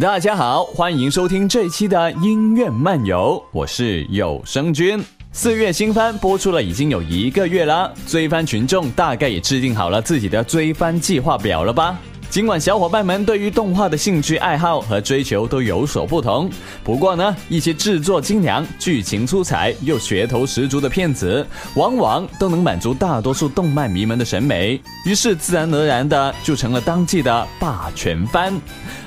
大家好，欢迎收听这一期的音乐漫游，我是有声君。四月新番播出了已经有一个月了，追番群众大概也制定好了自己的追番计划表了吧？尽管小伙伴们对于动画的兴趣爱好和追求都有所不同，不过呢，一些制作精良、剧情出彩又噱头十足的片子，往往都能满足大多数动漫迷们的审美，于是自然而然的就成了当季的霸权番。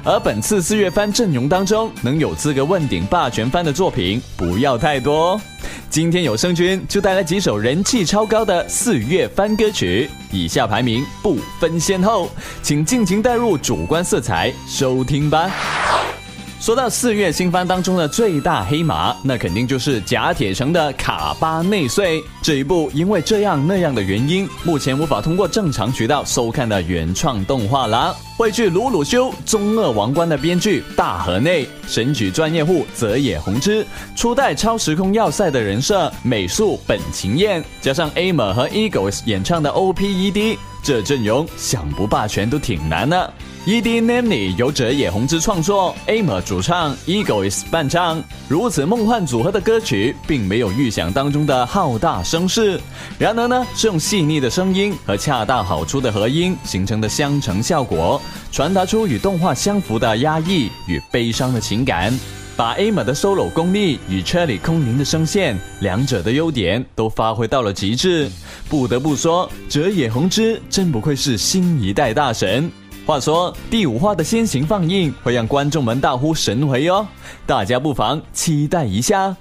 而本次四月番阵容当中，能有资格问鼎霸权番的作品不要太多。今天有声君就带来几首人气超高的四月番歌曲，以下排名不分先后，请尽情带入主观色彩收听吧。说到四月新番当中的最大黑马，那肯定就是甲铁城的卡巴内穗这一部，因为这样那样的原因，目前无法通过正常渠道收看的原创动画啦。汇聚鲁鲁修、中二王冠的编剧大河内、神曲专业户泽野弘之、初代超时空要塞的人设美术本晴彦，加上 A m a 和 Eagles 演唱的 OPED，这阵容想不霸权都挺难的。E.D. Namely 由泽野弘之创作，Amer 主唱，Ego is 伴唱。如此梦幻组合的歌曲，并没有预想当中的浩大声势。然而呢，是用细腻的声音和恰到好处的和音形成的相乘效果，传达出与动画相符的压抑与悲伤的情感。把 Ama 的 solo 功力与 Cherry 空灵的声线，两者的优点都发挥到了极致。不得不说，泽野弘之真不愧是新一代大神。话说第五话的先行放映会让观众们大呼神回哦，大家不妨期待一下。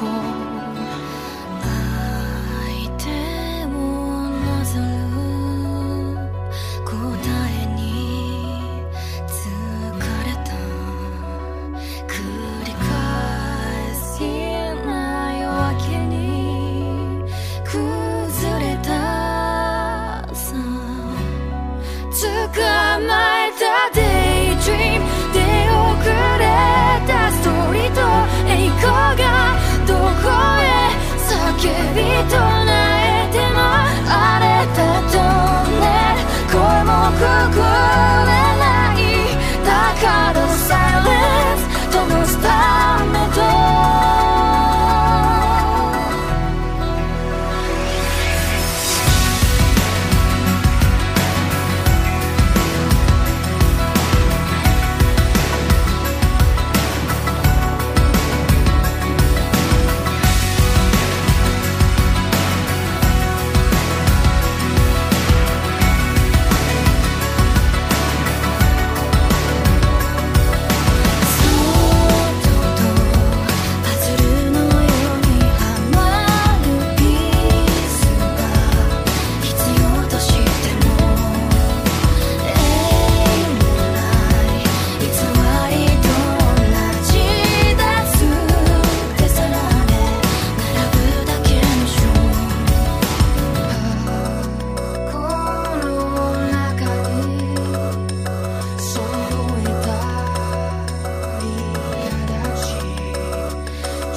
过。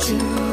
To.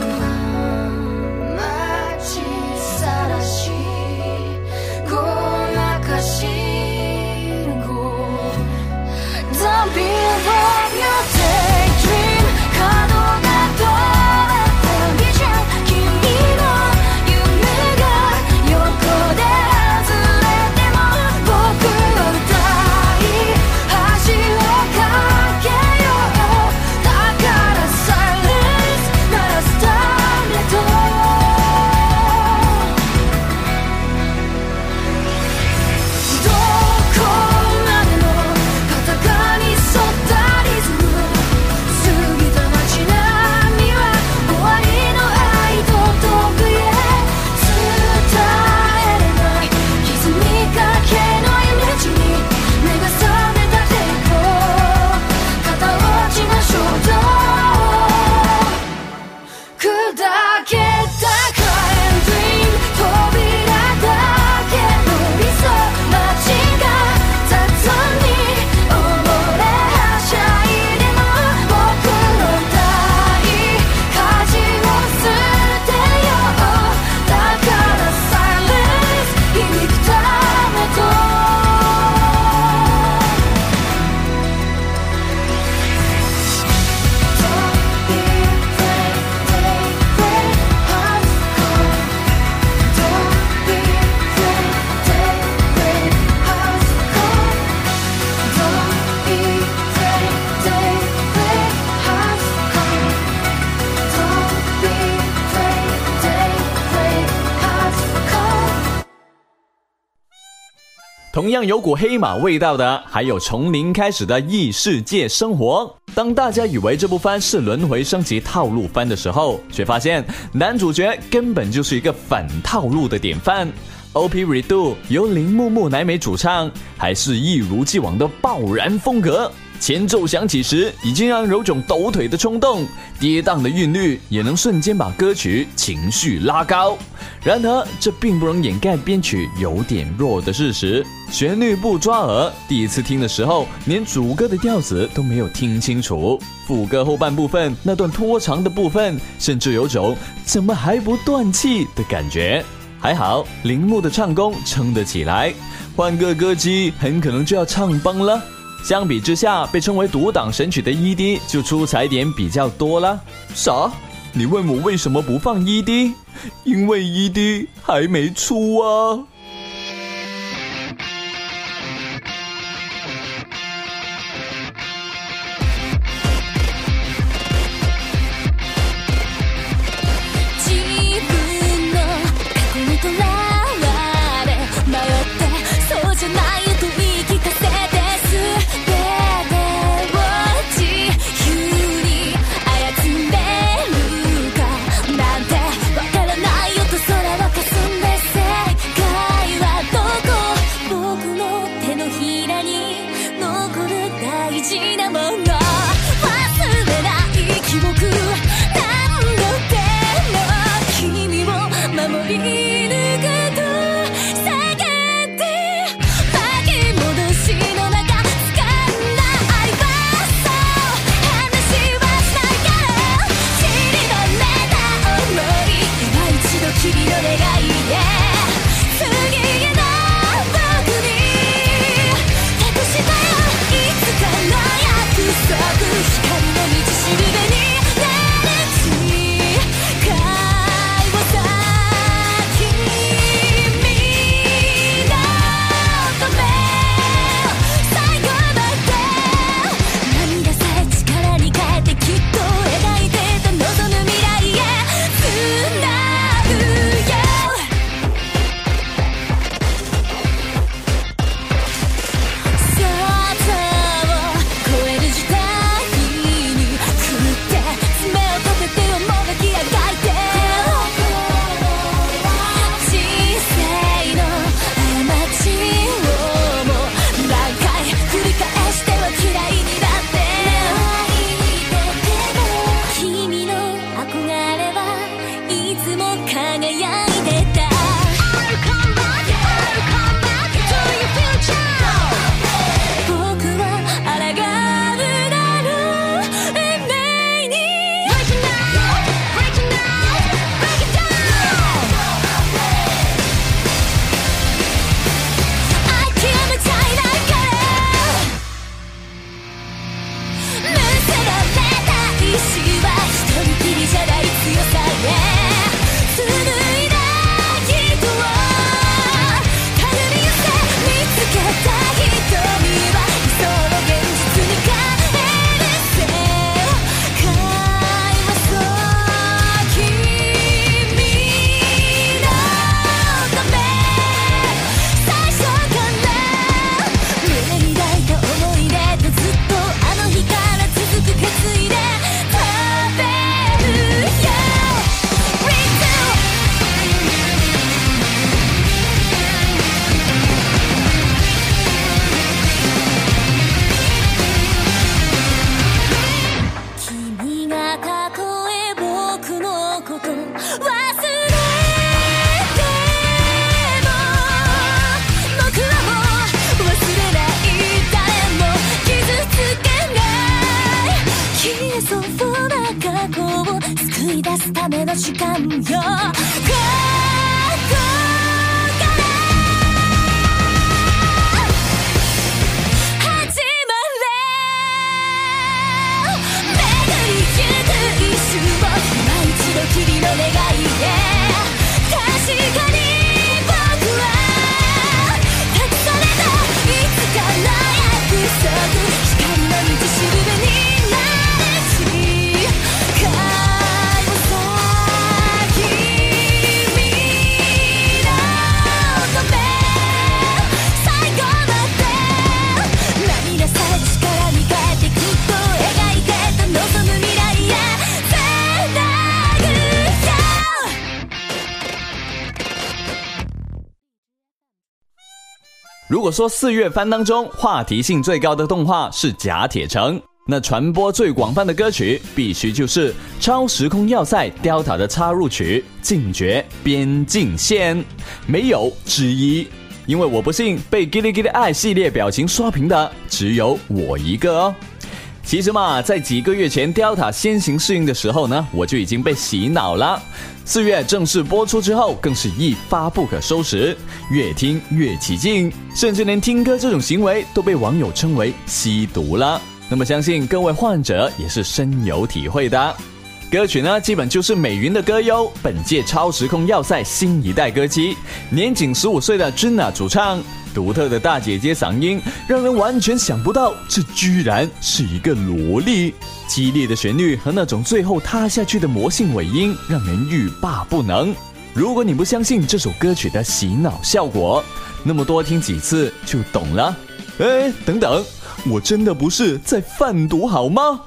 同样有股黑马味道的，还有从零开始的异世界生活。当大家以为这部番是轮回升级套路番的时候，却发现男主角根本就是一个反套路的典范。OP Redo 由铃木木乃美主唱，还是一如既往的爆燃风格。前奏响起时，已经让人有种抖腿的冲动；跌宕的韵律也能瞬间把歌曲情绪拉高。然而，这并不能掩盖编曲有点弱的事实，旋律不抓耳。第一次听的时候，连主歌的调子都没有听清楚。副歌后半部分那段拖长的部分，甚至有种怎么还不断气的感觉。还好，铃木的唱功撑得起来，换个歌姬很可能就要唱崩了。相比之下，被称为独挡神曲的 ED 就出彩点比较多了。啥？你问我为什么不放 ED？因为 ED 还没出啊。如果说四月番当中话题性最高的动画是《假铁城》，那传播最广泛的歌曲必须就是《超时空要塞 Delta》的插入曲《禁绝边境线》，没有之一。因为我不信被《Gilly Gilly 爱》系列表情刷屏的只有我一个哦。其实嘛，在几个月前 Delta 先行适应的时候呢，我就已经被洗脑了。四月正式播出之后，更是一发不可收拾，越听越起劲，甚至连听歌这种行为都被网友称为吸毒了。那么，相信各位患者也是深有体会的。歌曲呢，基本就是美云的歌哟。本届超时空要塞新一代歌姬，年仅十五岁的 Juna 主唱，独特的大姐姐嗓音，让人完全想不到这居然是一个萝莉。激烈的旋律和那种最后塌下去的魔性尾音，让人欲罢不能。如果你不相信这首歌曲的洗脑效果，那么多听几次就懂了。哎，等等，我真的不是在贩毒好吗？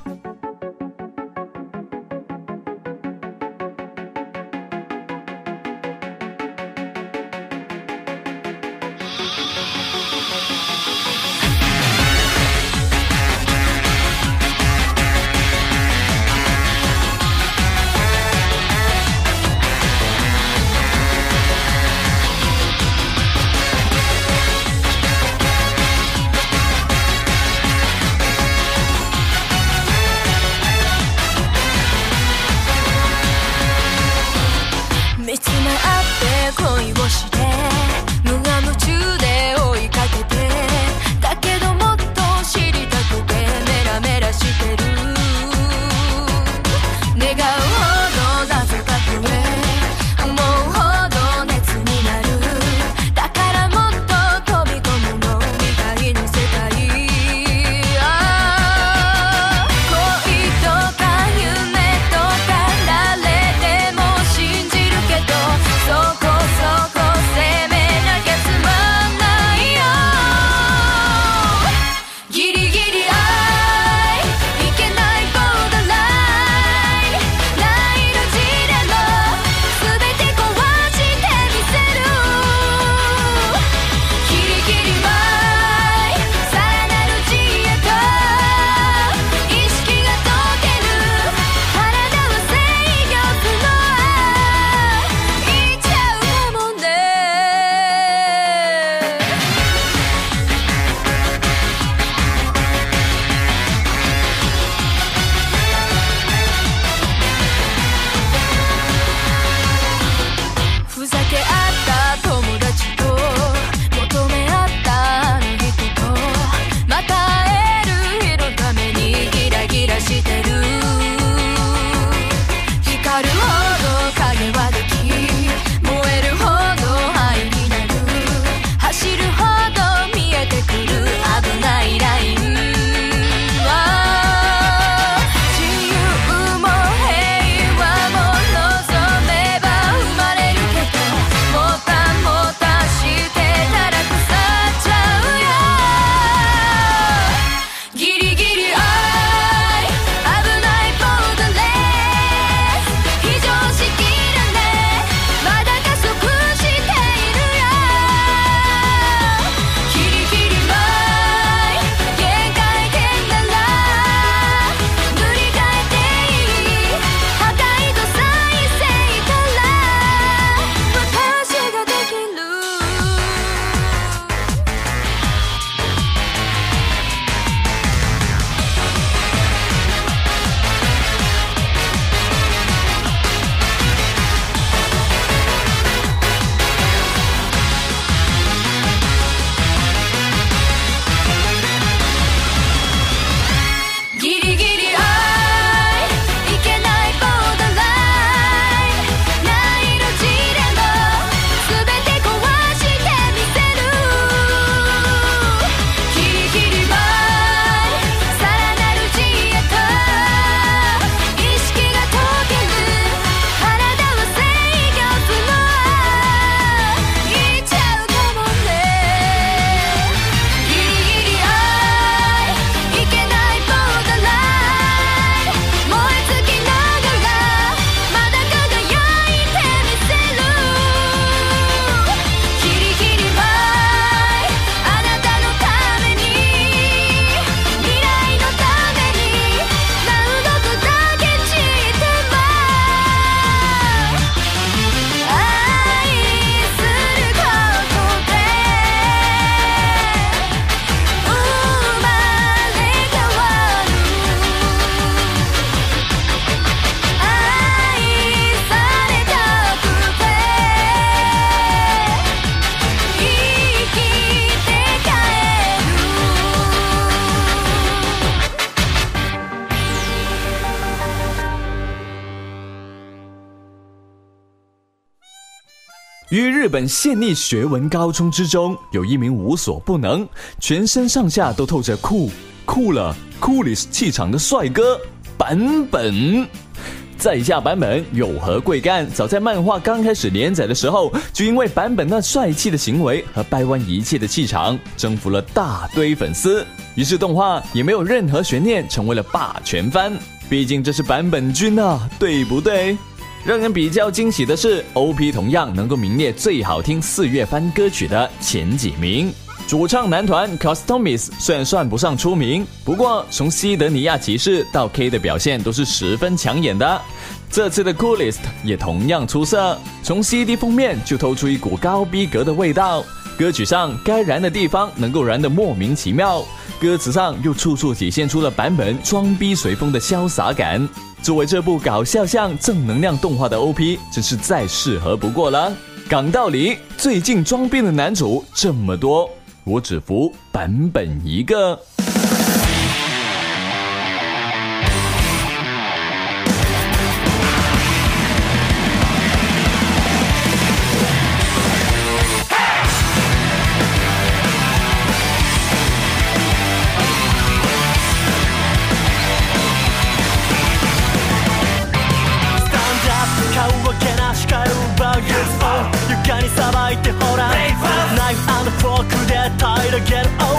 于日本县立学文高中之中，有一名无所不能，全身上下都透着酷酷了 coolest 气场的帅哥版本。在下版本有何贵干？早在漫画刚开始连载的时候，就因为版本那帅气的行为和掰弯一切的气场，征服了大堆粉丝。于是动画也没有任何悬念，成为了霸权番。毕竟这是版本君啊，对不对？让人比较惊喜的是，OP 同样能够名列最好听四月番歌曲的前几名。主唱男团 Costomis 虽然算不上出名，不过从西德尼亚骑士到 K 的表现都是十分抢眼的。这次的 Coolest 也同样出色，从 CD 封面就透出一股高逼格的味道。歌曲上该燃的地方能够燃得莫名其妙，歌词上又处处体现出了版本装逼随风的潇洒感。作为这部搞笑向正能量动画的 OP，真是再适合不过了。讲道理，最近装逼的男主这么多。我只服版本一个。to get up.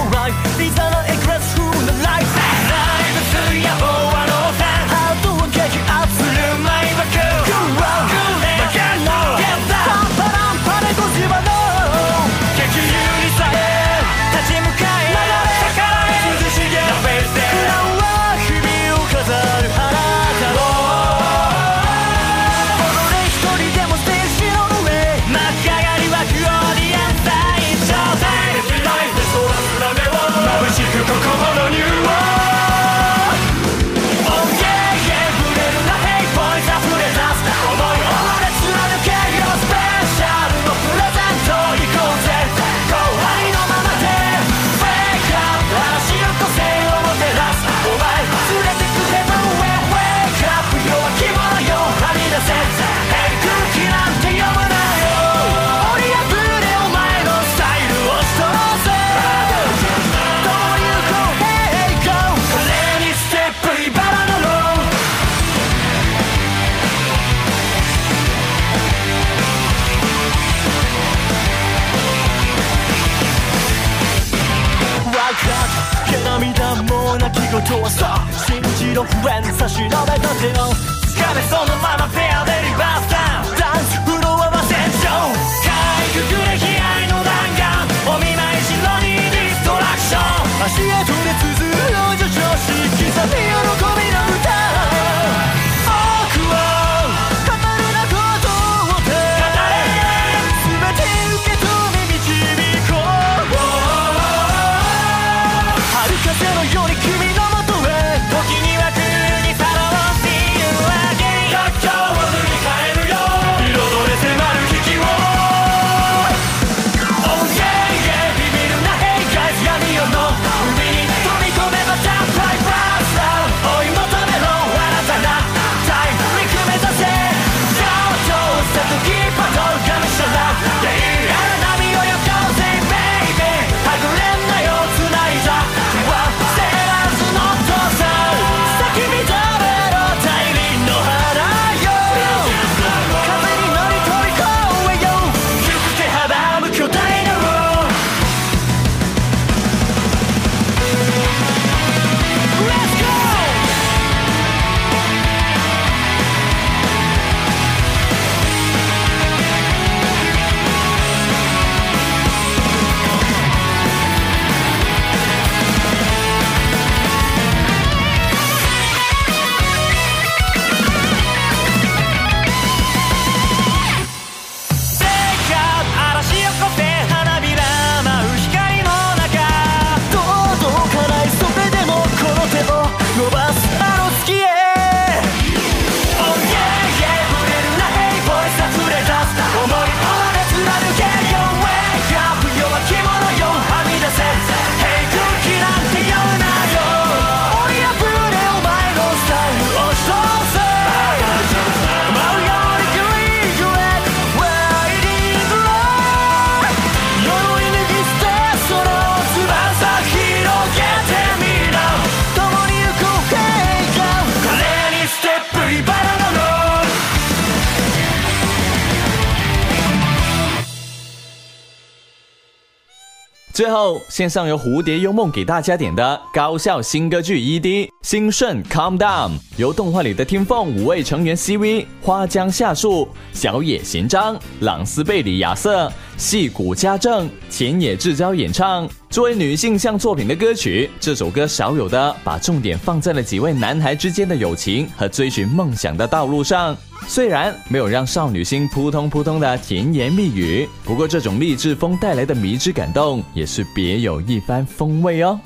最后，献上由蝴蝶幽梦给大家点的高校新歌剧 ED《兴顺 Calm Down》，由动画里的天凤五位成员 CV、花江夏树、小野贤章、朗斯贝里亚瑟、戏谷家政、浅野智昭演唱。作为女性向作品的歌曲，这首歌少有的把重点放在了几位男孩之间的友情和追寻梦想的道路上。虽然没有让少女心扑通扑通的甜言蜜语，不过这种励志风带来的迷之感动也是别有一番风味哦。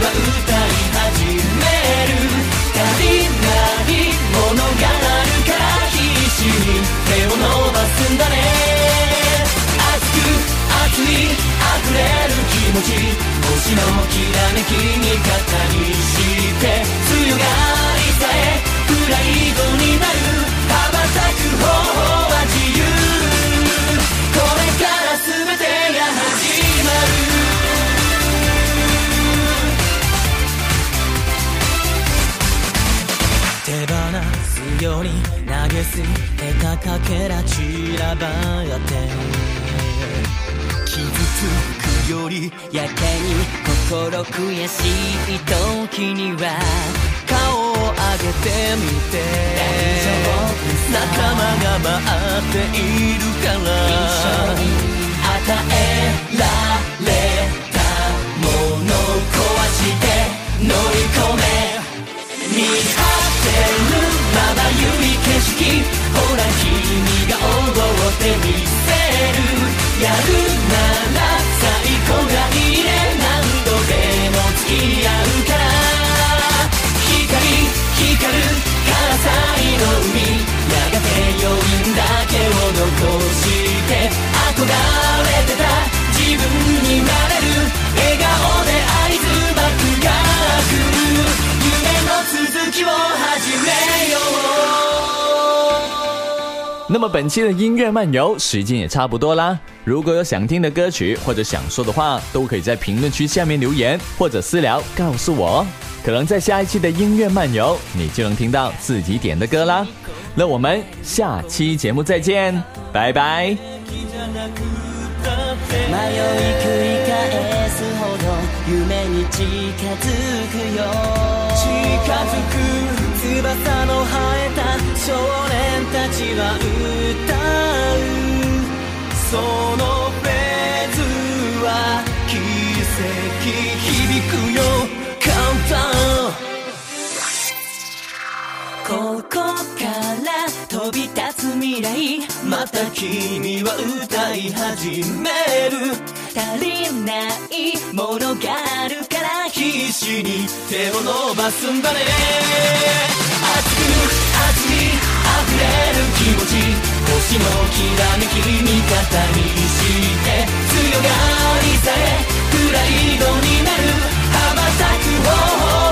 は歌い始める。足りないものがあるから必死に手を伸ばすんだね。熱く熱い溢れる気持ち。星のきらめき味方にして。ように投げ捨てたかけら散らばって。傷つくよりやけに心悔しい時には顔を上げてみて。仲間が待っているから那么本期的音乐漫游时间也差不多啦。如果有想听的歌曲或者想说的话，都可以在评论区下面留言或者私聊告诉我哦。可能在下一期的音乐漫游，你就能听到自己点的歌啦。那我们下期节目再见，拜拜。迷い繰り返すほど夢に近づくよ近づく翼の生えた 少年たちは歌うそのフレーズは奇跡響くよカウントダウンここから飛び立つ未来また君は歌い始める足りないものがあるから必死に手を伸ばすんだね溢れる気持ち星のきらめき味方にして強がりさえプライドになる羽ばたく方法。